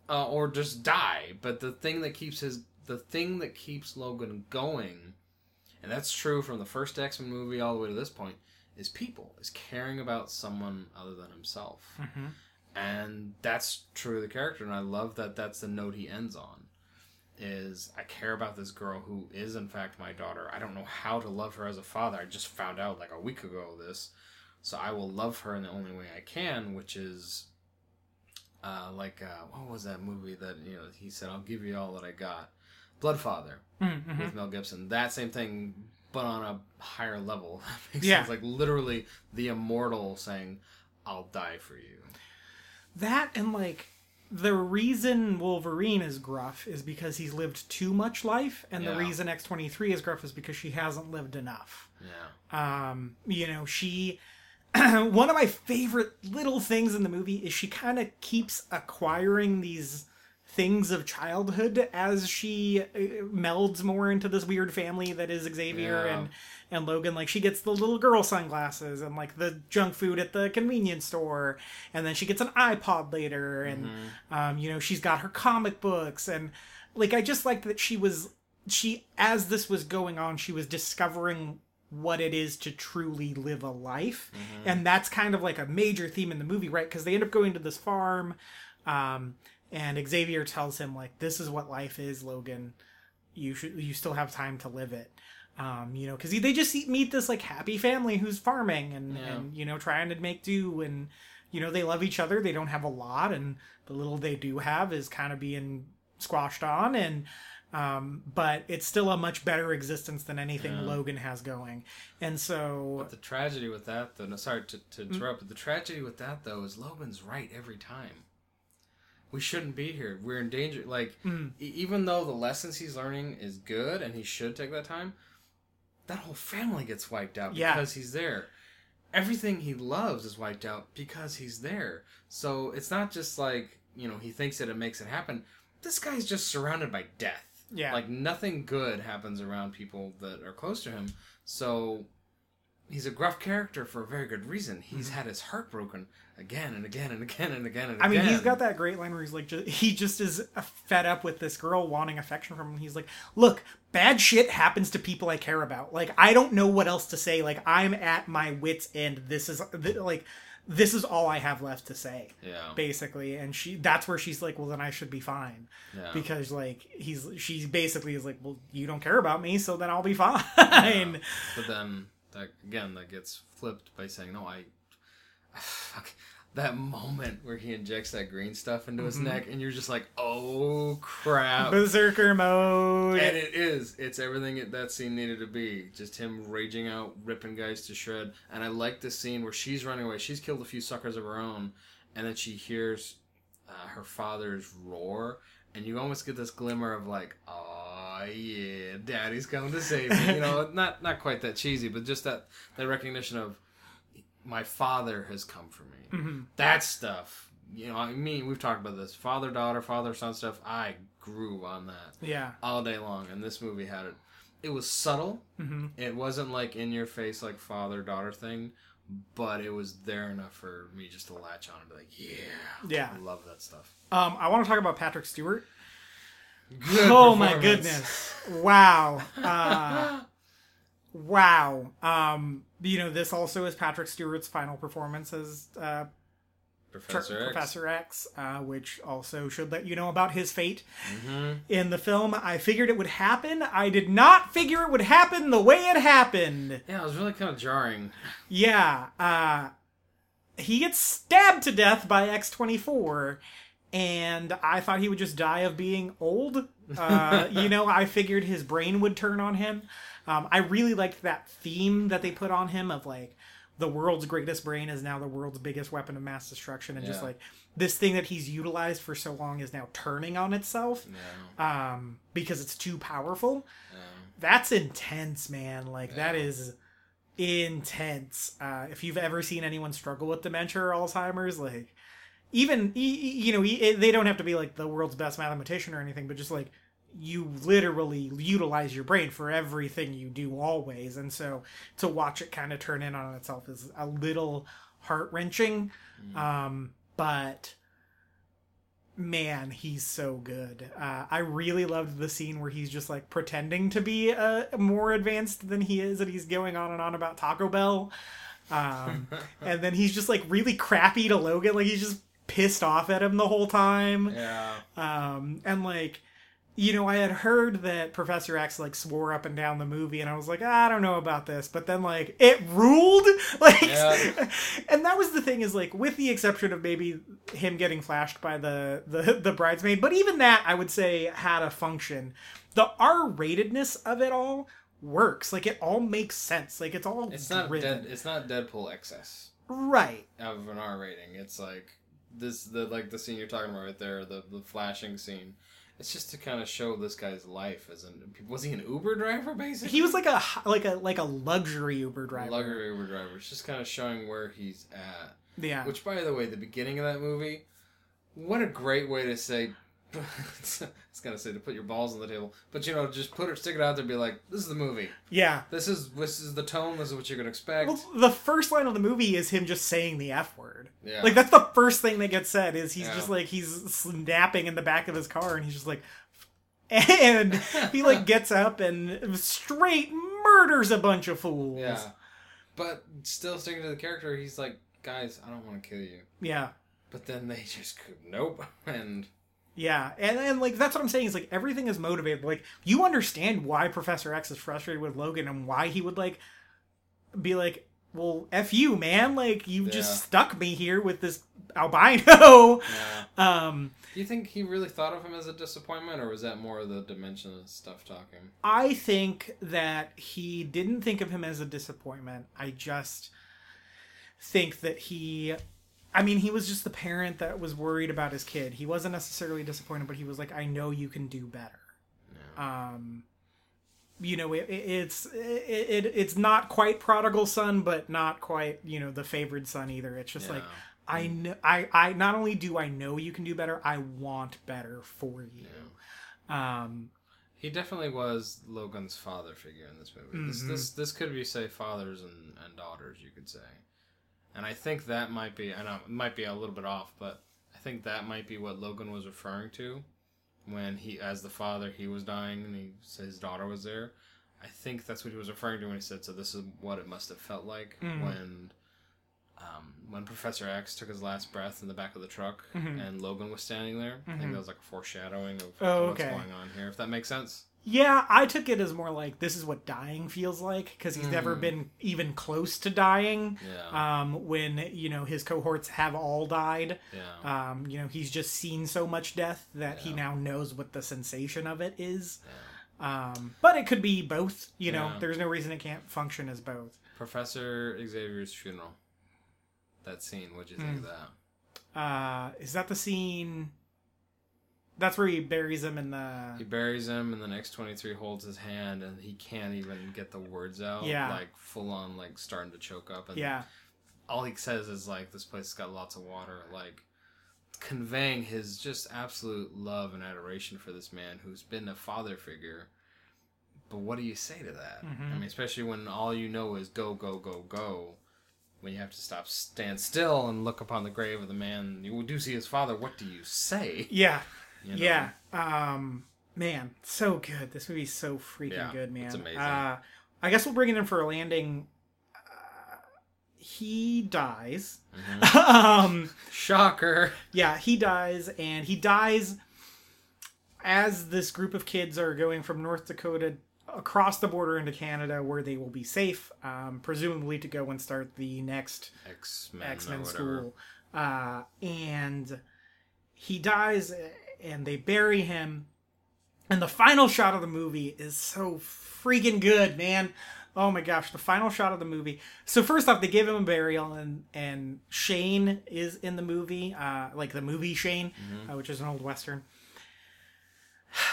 uh, or just die. But the thing that keeps his the thing that keeps Logan going, and that's true from the first X Men movie all the way to this point, is people is caring about someone other than himself Mhm. and that's true of the character and i love that that's the note he ends on is i care about this girl who is in fact my daughter i don't know how to love her as a father i just found out like a week ago this so i will love her in the only way i can which is uh, like uh, what was that movie that you know he said i'll give you all that i got Blood Father Mhm. with Mel Gibson. That same thing, but on a higher level. Yeah. sense. Like literally the immortal saying, "I'll die for you." That and like the reason Wolverine is gruff is because he's lived too much life, and the reason X twenty three is gruff is because she hasn't lived enough. Yeah, Um, you know, she one of my favorite little things in the movie is she kind of keeps acquiring these things of childhood as she uh, melds more into this weird family that is Xavier Yeah. and and Logan. Like she gets the little girl sunglasses and like the junk food at the convenience store. And then she gets an iPod later and um, you know she's got her comic books. And like I just liked that she was she as this was going on she was discovering what it is to truly live a life. And that's kind of like a major theme in the movie right? Because they end up going to this farm um, and Xavier tells him like this is what life is Logan. You should you still have time to live it. Um, you know because they just meet this like happy family who's farming and Yeah. and you know trying to make do. And you know they love each other. They don't have a lot. And the little they do have is kind of being squashed on. And um, but it's still a much better existence than anything Yeah. Logan has going. And so But the tragedy with that, though, no, sorry to, to interrupt, but the tragedy with that, though, is Logan's right every time. We shouldn't be here. We're in danger. Like, Mm. e- even though the lessons he's learning is good and he should take that time, that whole family gets wiped out Yeah. because he's there. Everything he loves is wiped out because he's there. So it's not just like, you know, he thinks that it makes it happen. This guy's just surrounded by death. Yeah. Like nothing good happens around people that are close to him. So he's a gruff character for a very good reason. He's mm-hmm. had his heart broken again and again and again and again and again. I mean, he's got that great line where he's like, ju- he just is fed up with this girl wanting affection from him. He's like, look, bad shit happens to people I care about. Like, I don't know what else to say. Like, I'm at my wits' end. This is th- like, this is all I have left to say, Yeah. basically. And she, that's where she's like, well, then I should be fine, Yeah. because like he's, she basically is like, well, you don't care about me, so then I'll be fine. But then that again that gets flipped by saying no I fuck that moment where he injects that green stuff into his neck and you're just like oh crap. Berserker mode. and it is. It's everything it- that scene needed to be. Just him raging out ripping guys to shred. And I like this scene where she's running away. She's killed a few suckers of her own. And then she hears uh, her father's roar. And you almost get this glimmer of like oh yeah daddy's coming to save me you know not not quite that cheesy but just that that recognition of my father has come for me Mhm. that stuff you know i mean we've talked about this father daughter father son stuff i grew on that Yeah. all day long and this movie had it it was subtle hmm it wasn't like in your face like father daughter thing but it was there enough for me just to latch on and be like yeah Yeah. i love that stuff Um, I want to talk about Patrick Stewart. Good oh my goodness. Wow. Uh, wow. Um you know this also is patrick stewart's final performance as uh professor X. professor x uh, which also should let you know about his fate Mhm. in the film. I figured it would happen. I did not figure it would happen the way it happened. Yeah it was really kind of jarring. Yeah uh he gets stabbed to death by x24 and i thought he would just die of being old. Uh, you know i figured his brain would turn on him. Um, i really liked that theme that they put on him of like the world's greatest brain is now the world's biggest weapon of mass destruction and just like this thing that he's utilized for so long is now turning on itself yeah, um, because it's too powerful. Yeah. that's intense man. Like that is intense. Uh if you've ever seen anyone struggle with dementia or alzheimer's like even you know they don't have to be like the world's best mathematician or anything but just like you literally utilize your brain for everything you do always. And so to watch it kind of turn in on itself is a little heart-wrenching. Um but man he's so good. Uh, i really loved the scene where he's just like pretending to be uh, more advanced than he is and he's going on and on about taco bell. Um, and then he's just like really crappy to logan like he's just pissed off at him the whole time. Yeah. Um, and like you know i had heard that professor x like swore up and down the movie and i was like i don't know about this. But then like it ruled? Like Yeah. and that was the thing is like with the exception of maybe him getting flashed by the the, the bridesmaid but even that i would say had a function. The r-ratedness of it all works. Like it all makes sense. Like it's all it's not dead it's not deadpool excess right. of an R rating. It's like this the like the scene you're talking about right there, the the flashing scene. It's just to kind of show this guy's life as an was he an Uber driver basically? He was like a like a like a luxury Uber driver. luxury Uber driver. It's just kind of showing where he's at. Yeah. Which, by the way, the beginning of that movie, what a great way to say. it's gonna say to put your balls on the table, but you know, just put it, stick it out there, and be like, "This is the movie. yeah. This is this is the tone. This is what you're gonna expect." Well, the first line of the movie is him just saying the F word. yeah, Like that's the first thing that gets said is he's Yeah. just like he's snapping in the back of his car and he's just like and he like gets up and straight murders a bunch of fools. yeah. But still sticking to the character, he's like, "Guys, I don't want to kill you." Yeah. But then they just could, nope, and Yeah. And and like that's what I'm saying is like everything is motivated. Like you understand why Professor X is frustrated with Logan and why he would like be like, Well, F you, man, like you Yeah. just stuck me here with this albino. yeah. Um Do you think he really thought of him as a disappointment, or was that more of the dementia stuff talking? I think that he didn't think of him as a disappointment. I just think that he I mean, he was just the parent that was worried about his kid. He wasn't necessarily disappointed, but he was like, "I know you can do better." Um you know, it, it, it's it, it it's not quite prodigal son, but not quite, you know, the favored son either. It's just Yeah. like I know I I not only do I know you can do better, I want better for you. Um He definitely was Logan's father figure in this movie. This Mhm. this this could be say fathers and, and daughters, you could say. And I think that might be I know it might be a little bit off, but I think that might be what Logan was referring to when he as the father he was dying and he said his daughter was there. I think that's what he was referring to when he said so this is what it must have felt like Mhm. when um, when Professor X took his last breath in the back of the truck Mhm. and Logan was standing there. I Mhm. think that was like a foreshadowing of Oh, what's okay. going on here, if that makes sense. Yeah, I took it as more like this is what dying feels like because he's never Mm. been even close to dying. Yeah. Um, when you know his cohorts have all died, yeah. um, you know he's just seen so much death that he now knows what the sensation of it is. yeah. Um, but it could be both. You know, Yeah. there's no reason it can't function as both. Professor Xavier's funeral. That scene, what'd you think Mm. of that? Uh, is that the scene? That's where he buries him in the. He buries him, and the next twenty three holds his hand, and he can't even get the words out. Yeah. Like, full on, like, starting to choke up. And Yeah, all he says is, like, this place has got lots of water. Like, conveying his just absolute love and adoration for this man who's been a father figure. But what do you say to that? Mhm. I mean, especially when all you know is go, go, go, go. When you have to stop, stand still, and look upon the grave of the man you do see his father, what do you say? yeah, You know? yeah. Um, man, so good. This movie's so freaking Yeah, good, man. it's amazing. Uh, I guess we'll bring it in for a landing. Uh, he dies. Mhm. um, Shocker. yeah, he dies, and he dies as this group of kids are going from North Dakota across the border into Canada, where they will be safe, um, presumably to go and start the next X Men. X Men school. Uh, and he dies, and they bury him. And the final shot of the movie is so freaking good, man. Oh my gosh, the final shot of the movie. So first off, they give him a burial, and and Shane is in the movie, uh, like the movie Shane, uh, which is an old western.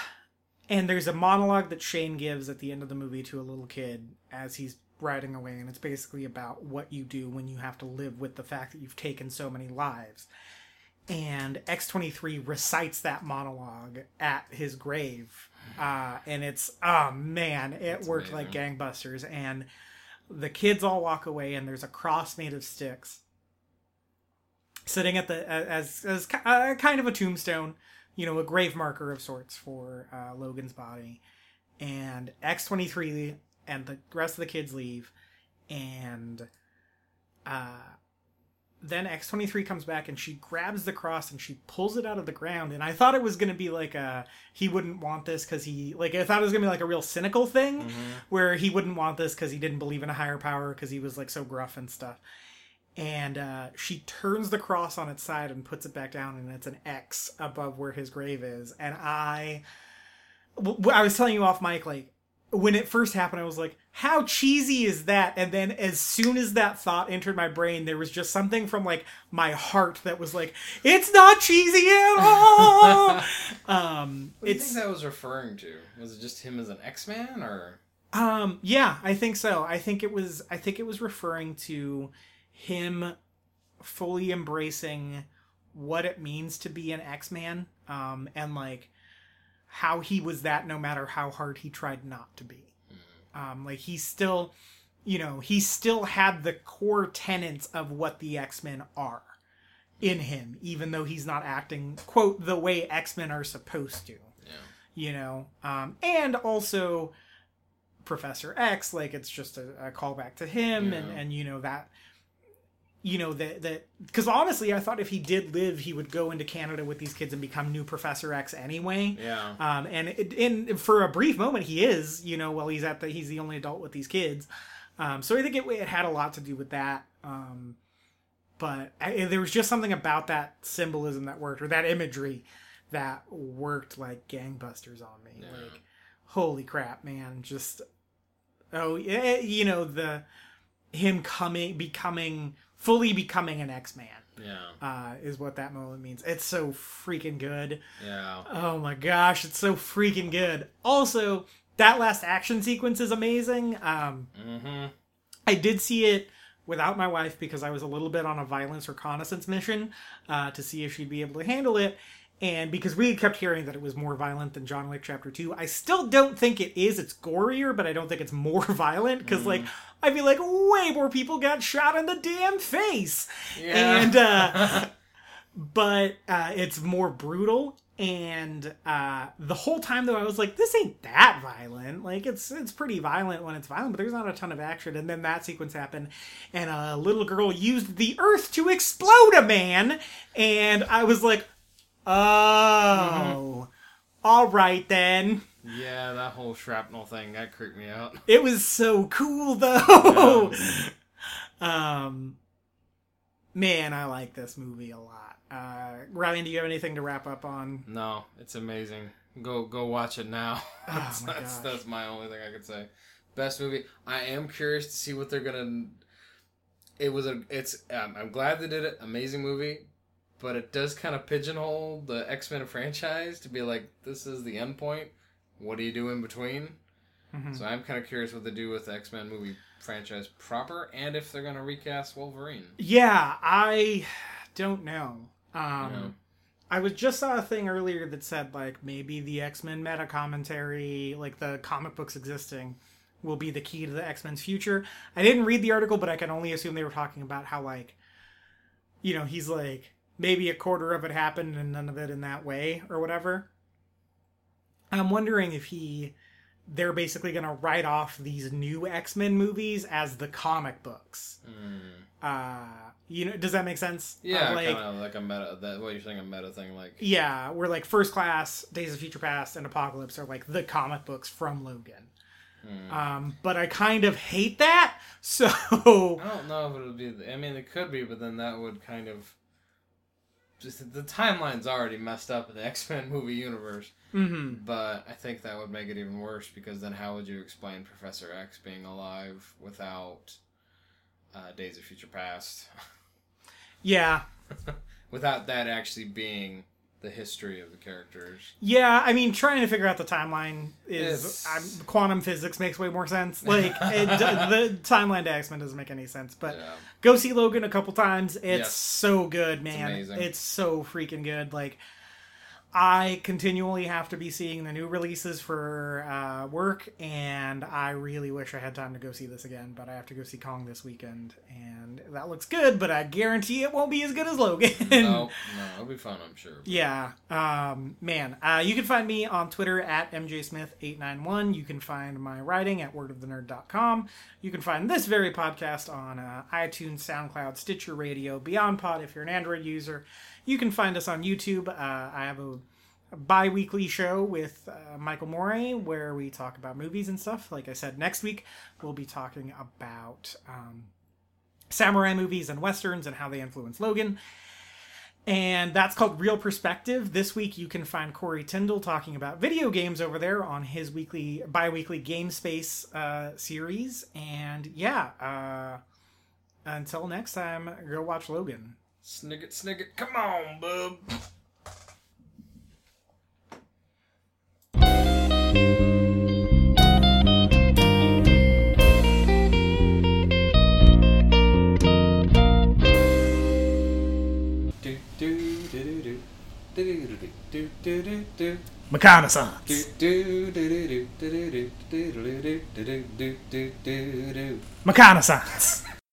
And there's a monologue that Shane gives at the end of the movie to a little kid as he's riding away, and it's basically about what you do when you have to live with the fact that you've taken so many lives. And X23 recites that monologue at his grave. Uh, and it's, oh man, it That's worked like gangbusters. And the kids all walk away, and there's a cross made of sticks sitting at the as as uh, kind of a tombstone, you know, a grave marker of sorts for uh, Logan's body. And X23 and the rest of the kids leave, and uh, then X23 comes back and she grabs the cross and she pulls it out of the ground. And I thought it was gonna be like a he wouldn't want this because he like I thought it was gonna be like a real cynical thing Mm-hmm. where he wouldn't want this because he didn't believe in a higher power because he was like so gruff and stuff. And uh, she turns the cross on its side and puts it back down, and it's an X above where his grave is. And I, I was telling you off mic, like when it first happened, I was like, how cheesy is that? And then as soon as that thought entered my brain, there was just something from like my heart that was like, it's not cheesy at all. um, What do you think that was referring to? Was it just him as an X Man, or um, yeah, I think so. I think it was. I think it was referring to him fully embracing what it means to be an X Man, um, and like how he was that no matter how hard he tried not to be. Um, like he still, you know, he still had the core tenets of what the X Men are in him, even though he's not acting quote the way X Men are supposed to yeah, you know? Um and also professor x like it's just a, a callback to him and and you know that you know that that because honestly i thought if he did live he would go into canada with these kids and become new professor x anyway. Yeah, um and it, in for a brief moment he is you know while he's at the he's the only adult with these kids. Um so i think it, it had a lot to do with that. Um but I, there was just something about that symbolism that worked or that imagery that worked like gangbusters on me. Yeah. like holy crap man. Just oh yeah you know the him coming becoming fully becoming an x-man yeah, uh is what that moment means it's so freaking good yeah. Oh my gosh, it's so freaking good. Also, that last action sequence is amazing. Um, Mm-hmm. I did see it without my wife because I was a little bit on a violence reconnaissance mission uh, to see if she'd be able to handle it. And because we kept hearing that it was more violent than John Wick Chapter 2, I still don't think it is. It's gorier, but I don't think it's more violent because, like, I feel like way more people got shot in the damn face. Yeah. And, uh, but uh, it's more brutal. And uh, the whole time though, I was like, "This ain't that violent. Like, it's it's pretty violent when it's violent, but there's not a ton of action." And then that sequence happened, and a little girl used the earth to explode a man, and I was like, "Oh, all right then." Yeah, that whole shrapnel thing that creeped me out. It was so cool though. um, man, I like this movie a lot. Uh, Ryan, do you have anything to wrap up on? No, it's amazing. Go go watch it now. that's, Oh my that's, that's my only thing I could say. Best movie. I am curious to see what they're gonna. It was a. It's. Um, I'm glad they did it. Amazing movie, but it does kind of pigeonhole the X Men franchise to be like, this is the end point. What do you do in between? Mhm. So I'm kind of curious what they do with the X Men movie franchise proper, and if they're gonna recast Wolverine. Yeah, I don't know. Um. I was just saw a thing earlier that said like maybe the X Men meta commentary, like the comic books existing, will be the key to the X Men's future. I didn't read the article, but I can only assume they were talking about how like, you know, he's like maybe a quarter of it happened and none of it in that way or whatever. I'm wondering if he they're basically going to write off these new X-Men movies as the comic books. Hmm. Uh, you know, does that make sense? Yeah, Of, like, kind of like a meta. That what you're saying, a meta thing, like yeah, we're like First Class, Days of Future Past, and Apocalypse are like the comic books from Logan. Hmm. Um, but I kind of hate that. So I don't know if it'll be. I mean, it could be, but then that would kind of. Just the timeline's already messed up in the X Men movie universe, mhm. but I think that would make it even worse because then how would you explain Professor X being alive without uh, Days of Future Past? yeah, without that actually being the history of the characters. yeah. I mean, trying to figure out the timeline is I'm, quantum physics makes way more sense. Like it, the timeline to X Men doesn't make any sense. But yeah. go see Logan a couple times. It's Yes. so good, man. amazing. It's so freaking good. Like I continually have to be seeing the new releases for uh, work, and I really wish I had time to go see this again. But I have to go see Kong this weekend, and that looks good. But I guarantee it won't be as good as Logan. no, no, it'll be fun, I'm sure. Yeah, um, man. Uh, you can find me on Twitter at mjsmith891. You can find my writing at wordofthenerd.com. You can find this very podcast on uh, iTunes, SoundCloud, Stitcher Radio, Beyond Pod if you're an Android user. You can find us on YouTube. Uh, I have a, a bi weekly show with uh, Michael Moray where we talk about movies and stuff. Like I said, next week we'll be talking about um, samurai movies and westerns and how they influence Logan. And that's called Real Perspective. This week you can find Corey Tyndall talking about video games over there on his weekly, bi weekly Game Space uh, series. And yeah, uh, until next time, go watch Logan. Snigget, snigget, come on, bub. Reconnaissance. Reconnaissance.